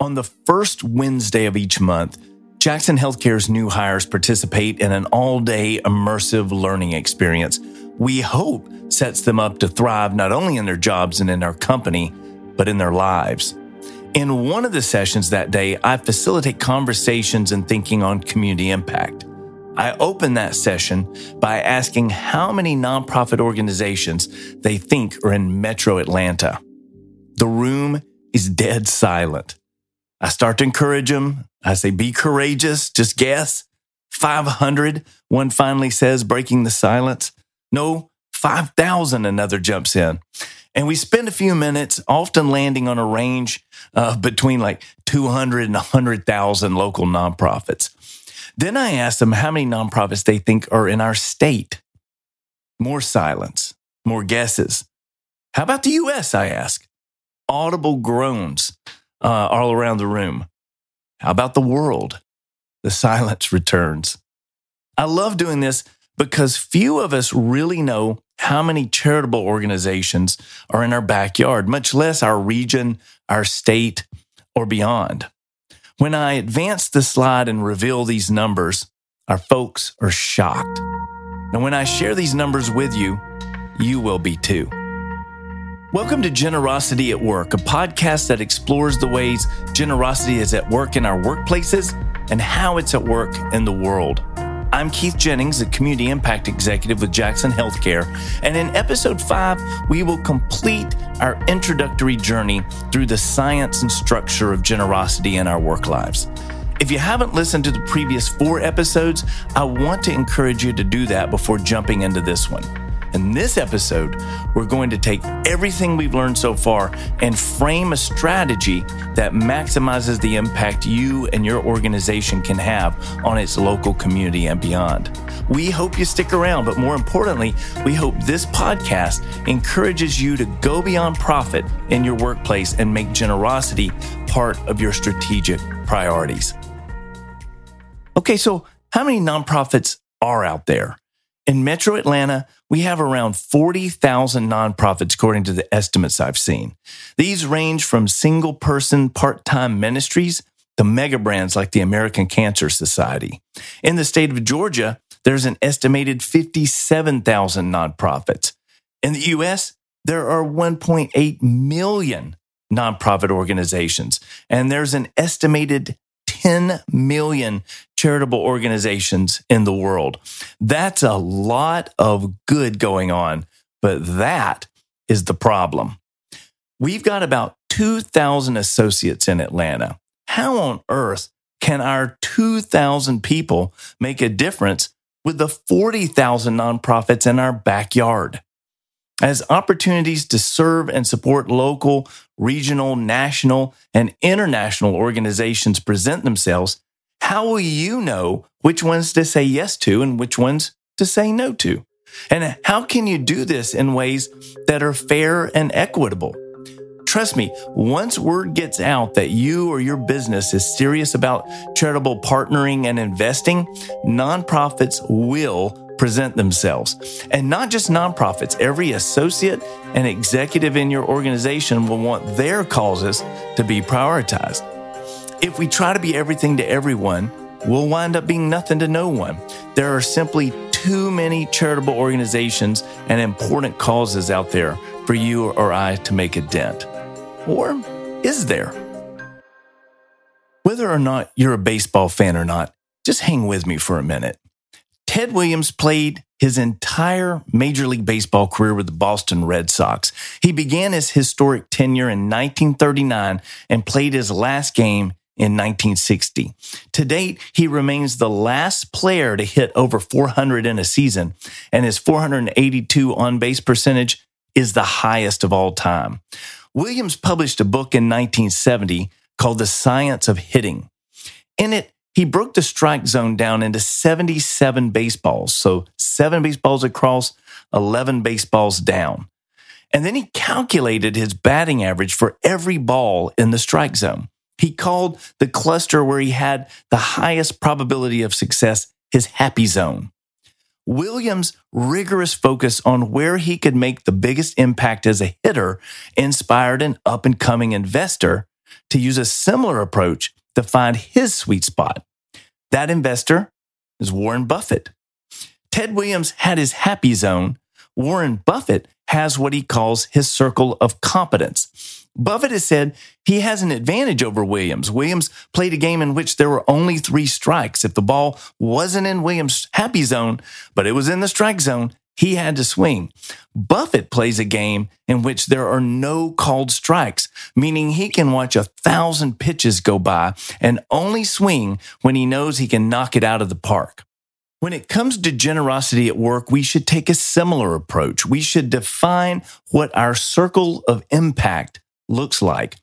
On the first Wednesday of each month, Jackson Healthcare's new hires participate in an all day immersive learning experience we hope sets them up to thrive not only in their jobs and in our company, but in their lives. In one of the sessions that day, I facilitate conversations and thinking on community impact. I open that session by asking how many nonprofit organizations they think are in metro Atlanta. The room is dead silent. I start to encourage them. I say, be courageous, just guess. 500, one finally says, breaking the silence. No, 5,000, another jumps in. And we spend a few minutes, often landing on a range of between like 200 and 100,000 local nonprofits. Then I ask them how many nonprofits they think are in our state. More silence, more guesses. How about the US? I ask. Audible groans uh, all around the room. How about the world? The silence returns. I love doing this because few of us really know how many charitable organizations are in our backyard, much less our region, our state, or beyond. When I advance the slide and reveal these numbers, our folks are shocked. And when I share these numbers with you, you will be too. Welcome to Generosity at Work, a podcast that explores the ways generosity is at work in our workplaces and how it's at work in the world. I'm Keith Jennings, a community impact executive with Jackson Healthcare, and in episode five, we will complete our introductory journey through the science and structure of generosity in our work lives. If you haven't listened to the previous four episodes, I want to encourage you to do that before jumping into this one. In this episode, we're going to take everything we've learned so far and frame a strategy that maximizes the impact you and your organization can have on its local community and beyond. We hope you stick around, but more importantly, we hope this podcast encourages you to go beyond profit in your workplace and make generosity part of your strategic priorities. Okay, so how many nonprofits are out there? In metro Atlanta, we have around 40,000 nonprofits, according to the estimates I've seen. These range from single person part time ministries to mega brands like the American Cancer Society. In the state of Georgia, there's an estimated 57,000 nonprofits. In the US, there are 1.8 million nonprofit organizations, and there's an estimated 10 million charitable organizations in the world. That's a lot of good going on, but that is the problem. We've got about 2,000 associates in Atlanta. How on earth can our 2,000 people make a difference with the 40,000 nonprofits in our backyard? As opportunities to serve and support local, regional, national, and international organizations present themselves, how will you know which ones to say yes to and which ones to say no to? And how can you do this in ways that are fair and equitable? Trust me, once word gets out that you or your business is serious about charitable partnering and investing, nonprofits will present themselves. And not just nonprofits, every associate and executive in your organization will want their causes to be prioritized. If we try to be everything to everyone, we'll wind up being nothing to no one. There are simply too many charitable organizations and important causes out there for you or I to make a dent. Or is there? Whether or not you're a baseball fan or not, just hang with me for a minute. Ted Williams played his entire Major League Baseball career with the Boston Red Sox. He began his historic tenure in 1939 and played his last game in 1960. To date, he remains the last player to hit over 400 in a season, and his 482 on base percentage is the highest of all time. Williams published a book in 1970 called The Science of Hitting. In it, he broke the strike zone down into 77 baseballs. So seven baseballs across, 11 baseballs down. And then he calculated his batting average for every ball in the strike zone. He called the cluster where he had the highest probability of success his happy zone. Williams' rigorous focus on where he could make the biggest impact as a hitter inspired an up and coming investor to use a similar approach to find his sweet spot. That investor is Warren Buffett. Ted Williams had his happy zone. Warren Buffett has what he calls his circle of competence. Buffett has said he has an advantage over Williams. Williams played a game in which there were only three strikes. If the ball wasn't in Williams' happy zone, but it was in the strike zone, he had to swing. Buffett plays a game in which there are no called strikes, meaning he can watch a thousand pitches go by and only swing when he knows he can knock it out of the park. When it comes to generosity at work, we should take a similar approach. We should define what our circle of impact looks like.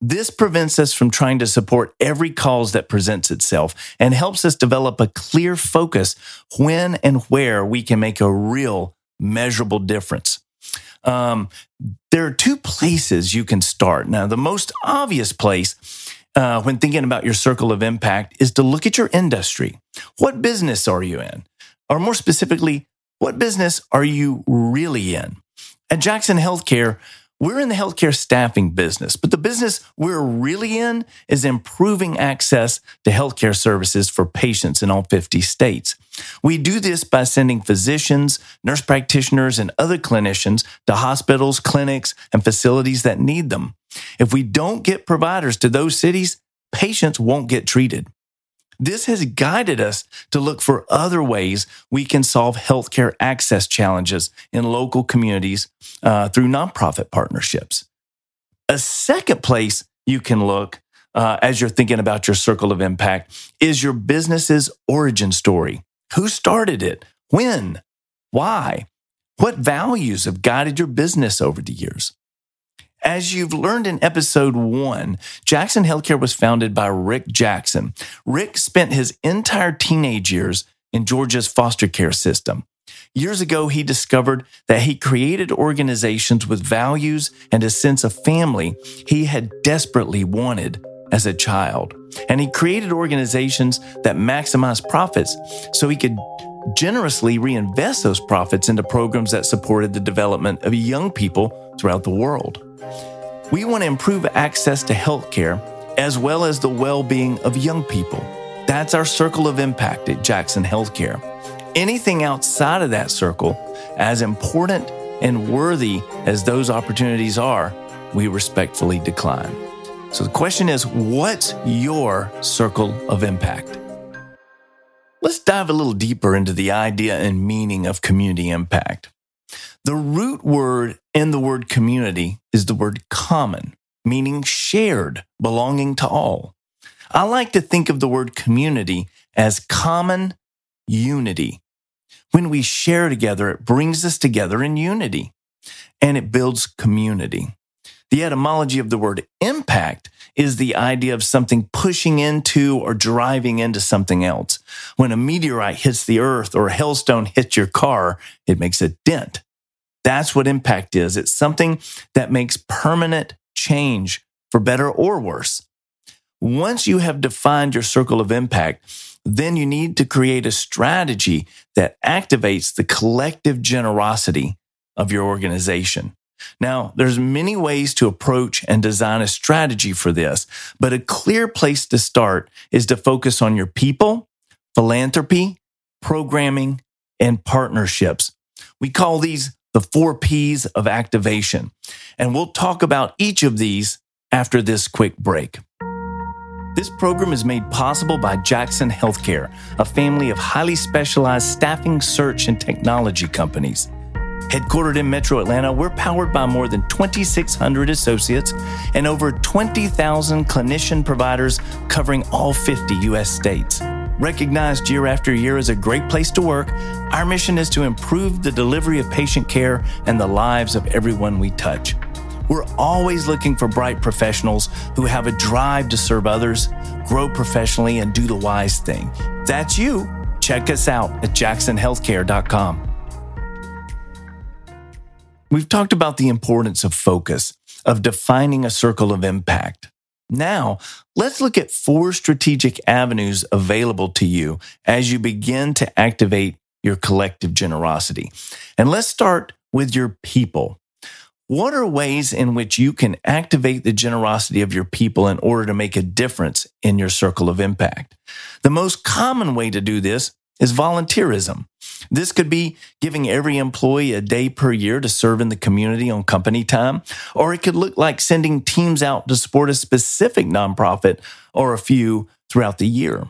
This prevents us from trying to support every cause that presents itself and helps us develop a clear focus when and where we can make a real measurable difference. Um, there are two places you can start. Now, the most obvious place uh, when thinking about your circle of impact is to look at your industry. What business are you in? Or more specifically, what business are you really in? At Jackson Healthcare, we're in the healthcare staffing business, but the business we're really in is improving access to healthcare services for patients in all 50 states. We do this by sending physicians, nurse practitioners, and other clinicians to hospitals, clinics, and facilities that need them. If we don't get providers to those cities, patients won't get treated. This has guided us to look for other ways we can solve healthcare access challenges in local communities uh, through nonprofit partnerships. A second place you can look uh, as you're thinking about your circle of impact is your business's origin story. Who started it? When? Why? What values have guided your business over the years? As you've learned in episode one, Jackson Healthcare was founded by Rick Jackson. Rick spent his entire teenage years in Georgia's foster care system. Years ago, he discovered that he created organizations with values and a sense of family he had desperately wanted as a child. And he created organizations that maximize profits so he could generously reinvest those profits into programs that supported the development of young people throughout the world. We want to improve access to healthcare as well as the well being of young people. That's our circle of impact at Jackson Healthcare. Anything outside of that circle, as important and worthy as those opportunities are, we respectfully decline. So the question is what's your circle of impact? Let's dive a little deeper into the idea and meaning of community impact. The root word in the word community is the word common, meaning shared, belonging to all. I like to think of the word community as common unity. When we share together, it brings us together in unity and it builds community. The etymology of the word impact is the idea of something pushing into or driving into something else. When a meteorite hits the earth or a hailstone hits your car, it makes a dent. That's what impact is. It's something that makes permanent change for better or worse. Once you have defined your circle of impact, then you need to create a strategy that activates the collective generosity of your organization. Now, there's many ways to approach and design a strategy for this, but a clear place to start is to focus on your people, philanthropy, programming, and partnerships. We call these the four P's of activation. And we'll talk about each of these after this quick break. This program is made possible by Jackson Healthcare, a family of highly specialized staffing, search, and technology companies. Headquartered in Metro Atlanta, we're powered by more than 2,600 associates and over 20,000 clinician providers covering all 50 U.S. states. Recognized year after year as a great place to work, our mission is to improve the delivery of patient care and the lives of everyone we touch. We're always looking for bright professionals who have a drive to serve others, grow professionally, and do the wise thing. that's you. Check us out at jacksonhealthcare.com. We've talked about the importance of focus, of defining a circle of impact. Now, let's look at four strategic avenues available to you as you begin to activate your collective generosity. And let's start with your people. What are ways in which you can activate the generosity of your people in order to make a difference in your circle of impact? The most common way to do this is volunteerism. This could be giving every employee a day per year to serve in the community on company time, or it could look like sending teams out to support a specific nonprofit or a few throughout the year.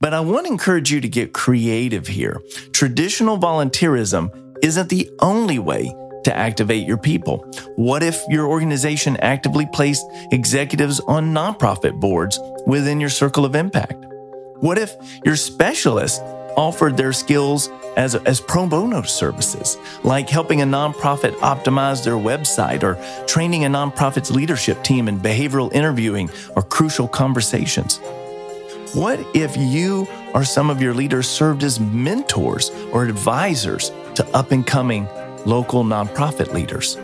But I want to encourage you to get creative here. Traditional volunteerism isn't the only way to activate your people? What if your organization actively placed executives on nonprofit boards within your circle of impact? What if your specialists offered their skills as, as pro bono services, like helping a nonprofit optimize their website or training a nonprofit's leadership team in behavioral interviewing or crucial conversations? What if you or some of your leaders served as mentors or advisors to up and coming local nonprofit leaders.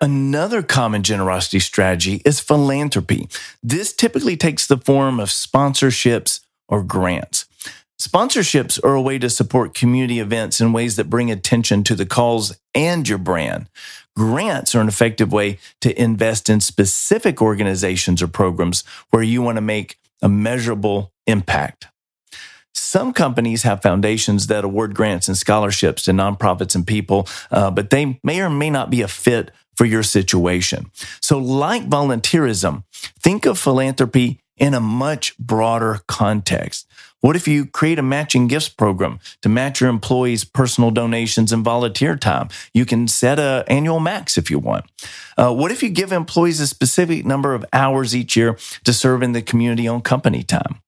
Another common generosity strategy is philanthropy. This typically takes the form of sponsorships or grants. Sponsorships are a way to support community events in ways that bring attention to the cause and your brand. Grants are an effective way to invest in specific organizations or programs where you want to make a measurable impact. Some companies have foundations that award grants and scholarships to nonprofits and people, uh, but they may or may not be a fit for your situation. So, like volunteerism, think of philanthropy in a much broader context. What if you create a matching gifts program to match your employees' personal donations and volunteer time? You can set an annual max if you want. Uh, what if you give employees a specific number of hours each year to serve in the community on company time?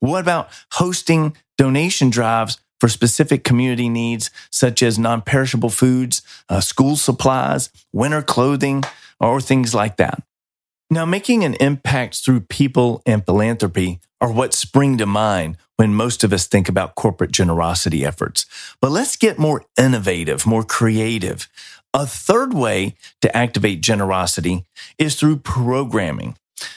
What about hosting donation drives for specific community needs, such as non perishable foods, uh, school supplies, winter clothing, or things like that? Now, making an impact through people and philanthropy are what spring to mind when most of us think about corporate generosity efforts. But let's get more innovative, more creative. A third way to activate generosity is through programming.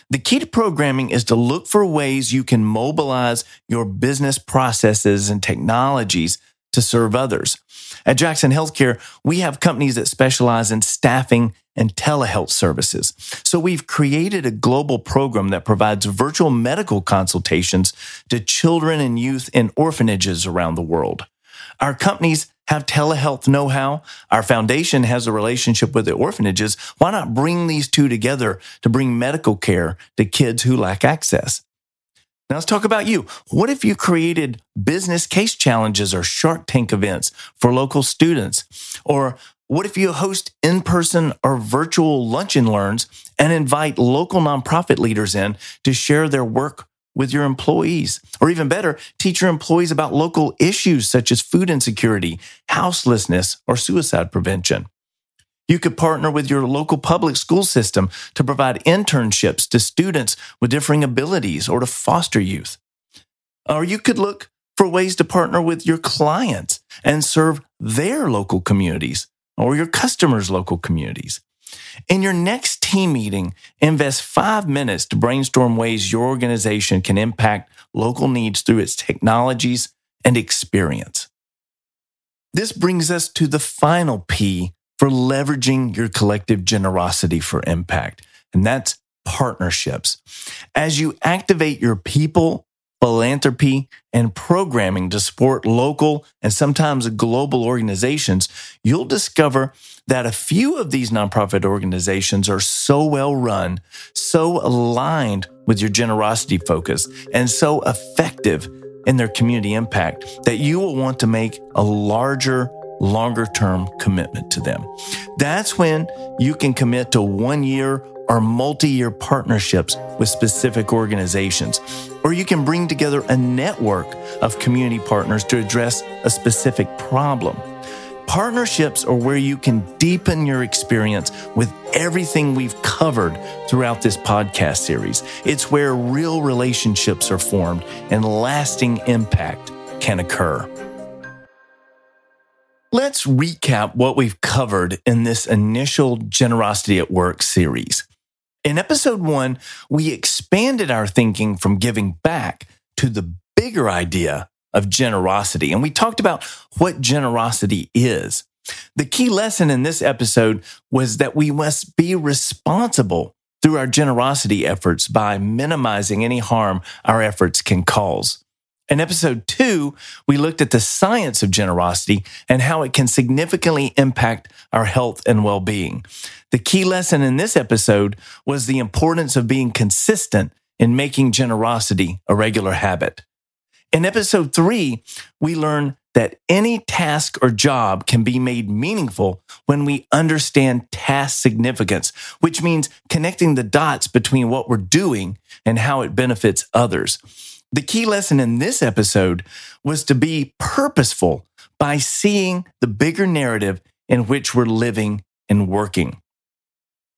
The key to programming is to look for ways you can mobilize your business processes and technologies to serve others. At Jackson Healthcare, we have companies that specialize in staffing and telehealth services. So we've created a global program that provides virtual medical consultations to children and youth in orphanages around the world. Our companies have telehealth know how. Our foundation has a relationship with the orphanages. Why not bring these two together to bring medical care to kids who lack access? Now let's talk about you. What if you created business case challenges or Shark Tank events for local students? Or what if you host in person or virtual lunch and learns and invite local nonprofit leaders in to share their work with your employees. Or even better, teach your employees about local issues such as food insecurity, houselessness, or suicide prevention. You could partner with your local public school system to provide internships to students with differing abilities or to foster youth. Or you could look for ways to partner with your clients and serve their local communities or your customers' local communities. In your next team meeting, invest five minutes to brainstorm ways your organization can impact local needs through its technologies and experience. This brings us to the final P for leveraging your collective generosity for impact, and that's partnerships. As you activate your people, philanthropy, and programming to support local and sometimes global organizations, you'll discover that a few of these nonprofit organizations are so well run, so aligned with your generosity focus, and so effective in their community impact that you will want to make a larger, longer term commitment to them. That's when you can commit to one year or multi year partnerships with specific organizations. Or you can bring together a network of community partners to address a specific problem. Partnerships are where you can deepen your experience with everything we've covered throughout this podcast series. It's where real relationships are formed and lasting impact can occur. Let's recap what we've covered in this initial Generosity at Work series. In episode one, we expanded our thinking from giving back to the bigger idea of generosity. And we talked about what generosity is. The key lesson in this episode was that we must be responsible through our generosity efforts by minimizing any harm our efforts can cause. In episode two, we looked at the science of generosity and how it can significantly impact our health and well being. The key lesson in this episode was the importance of being consistent in making generosity a regular habit. In episode three, we learn that any task or job can be made meaningful when we understand task significance, which means connecting the dots between what we're doing and how it benefits others. The key lesson in this episode was to be purposeful by seeing the bigger narrative in which we're living and working.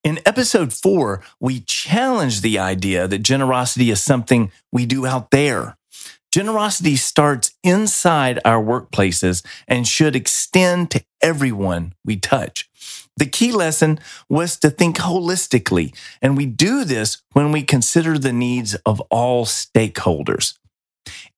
In episode four, we challenged the idea that generosity is something we do out there. Generosity starts inside our workplaces and should extend to everyone we touch. The key lesson was to think holistically, and we do this when we consider the needs of all stakeholders.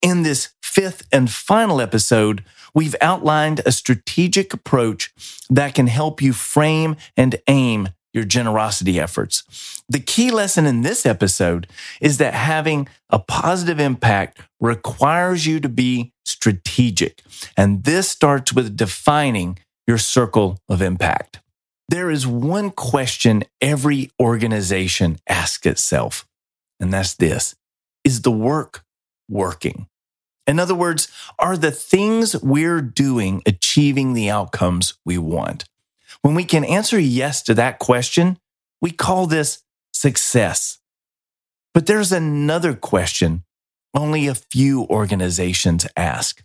In this fifth and final episode, we've outlined a strategic approach that can help you frame and aim your generosity efforts. The key lesson in this episode is that having a positive impact requires you to be strategic. And this starts with defining your circle of impact. There is one question every organization asks itself, and that's this Is the work working? In other words, are the things we're doing achieving the outcomes we want? When we can answer yes to that question, we call this success. But there's another question only a few organizations ask,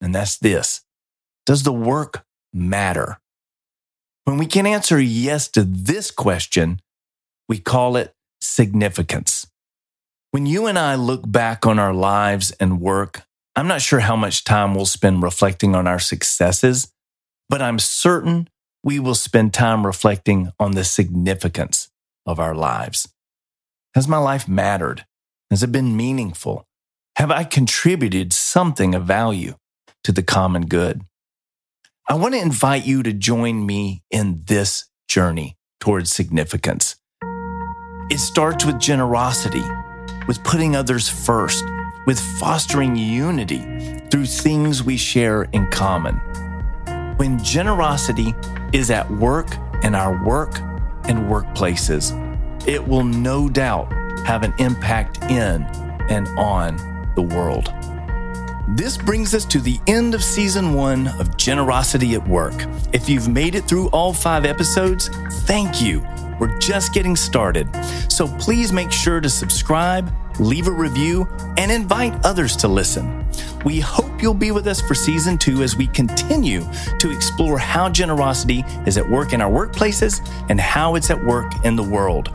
and that's this Does the work matter? When we can answer yes to this question, we call it significance. When you and I look back on our lives and work, I'm not sure how much time we'll spend reflecting on our successes, but I'm certain we will spend time reflecting on the significance of our lives. Has my life mattered? Has it been meaningful? Have I contributed something of value to the common good? I want to invite you to join me in this journey towards significance. It starts with generosity, with putting others first, with fostering unity through things we share in common. When generosity is at work in our work and workplaces, it will no doubt have an impact in and on the world. This brings us to the end of season one of Generosity at Work. If you've made it through all five episodes, thank you. We're just getting started. So please make sure to subscribe, leave a review, and invite others to listen. We hope you'll be with us for season two as we continue to explore how generosity is at work in our workplaces and how it's at work in the world.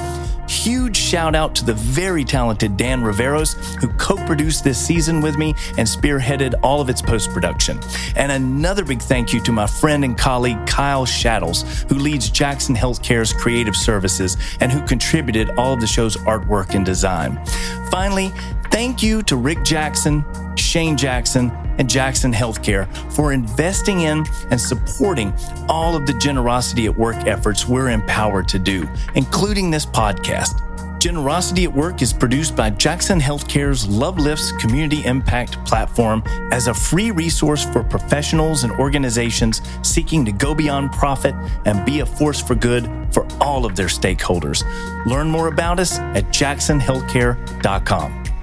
Huge shout out to the very talented Dan Riveros, who co produced this season with me and spearheaded all of its post production. And another big thank you to my friend and colleague Kyle Shaddles, who leads Jackson Healthcare's creative services and who contributed all of the show's artwork and design. Finally, thank you to Rick Jackson, Shane Jackson, and Jackson Healthcare for investing in and supporting all of the generosity at work efforts we're empowered to do, including this podcast. Generosity at Work is produced by Jackson Healthcare's Love Lifts Community Impact platform as a free resource for professionals and organizations seeking to go beyond profit and be a force for good for all of their stakeholders. Learn more about us at jacksonhealthcare.com.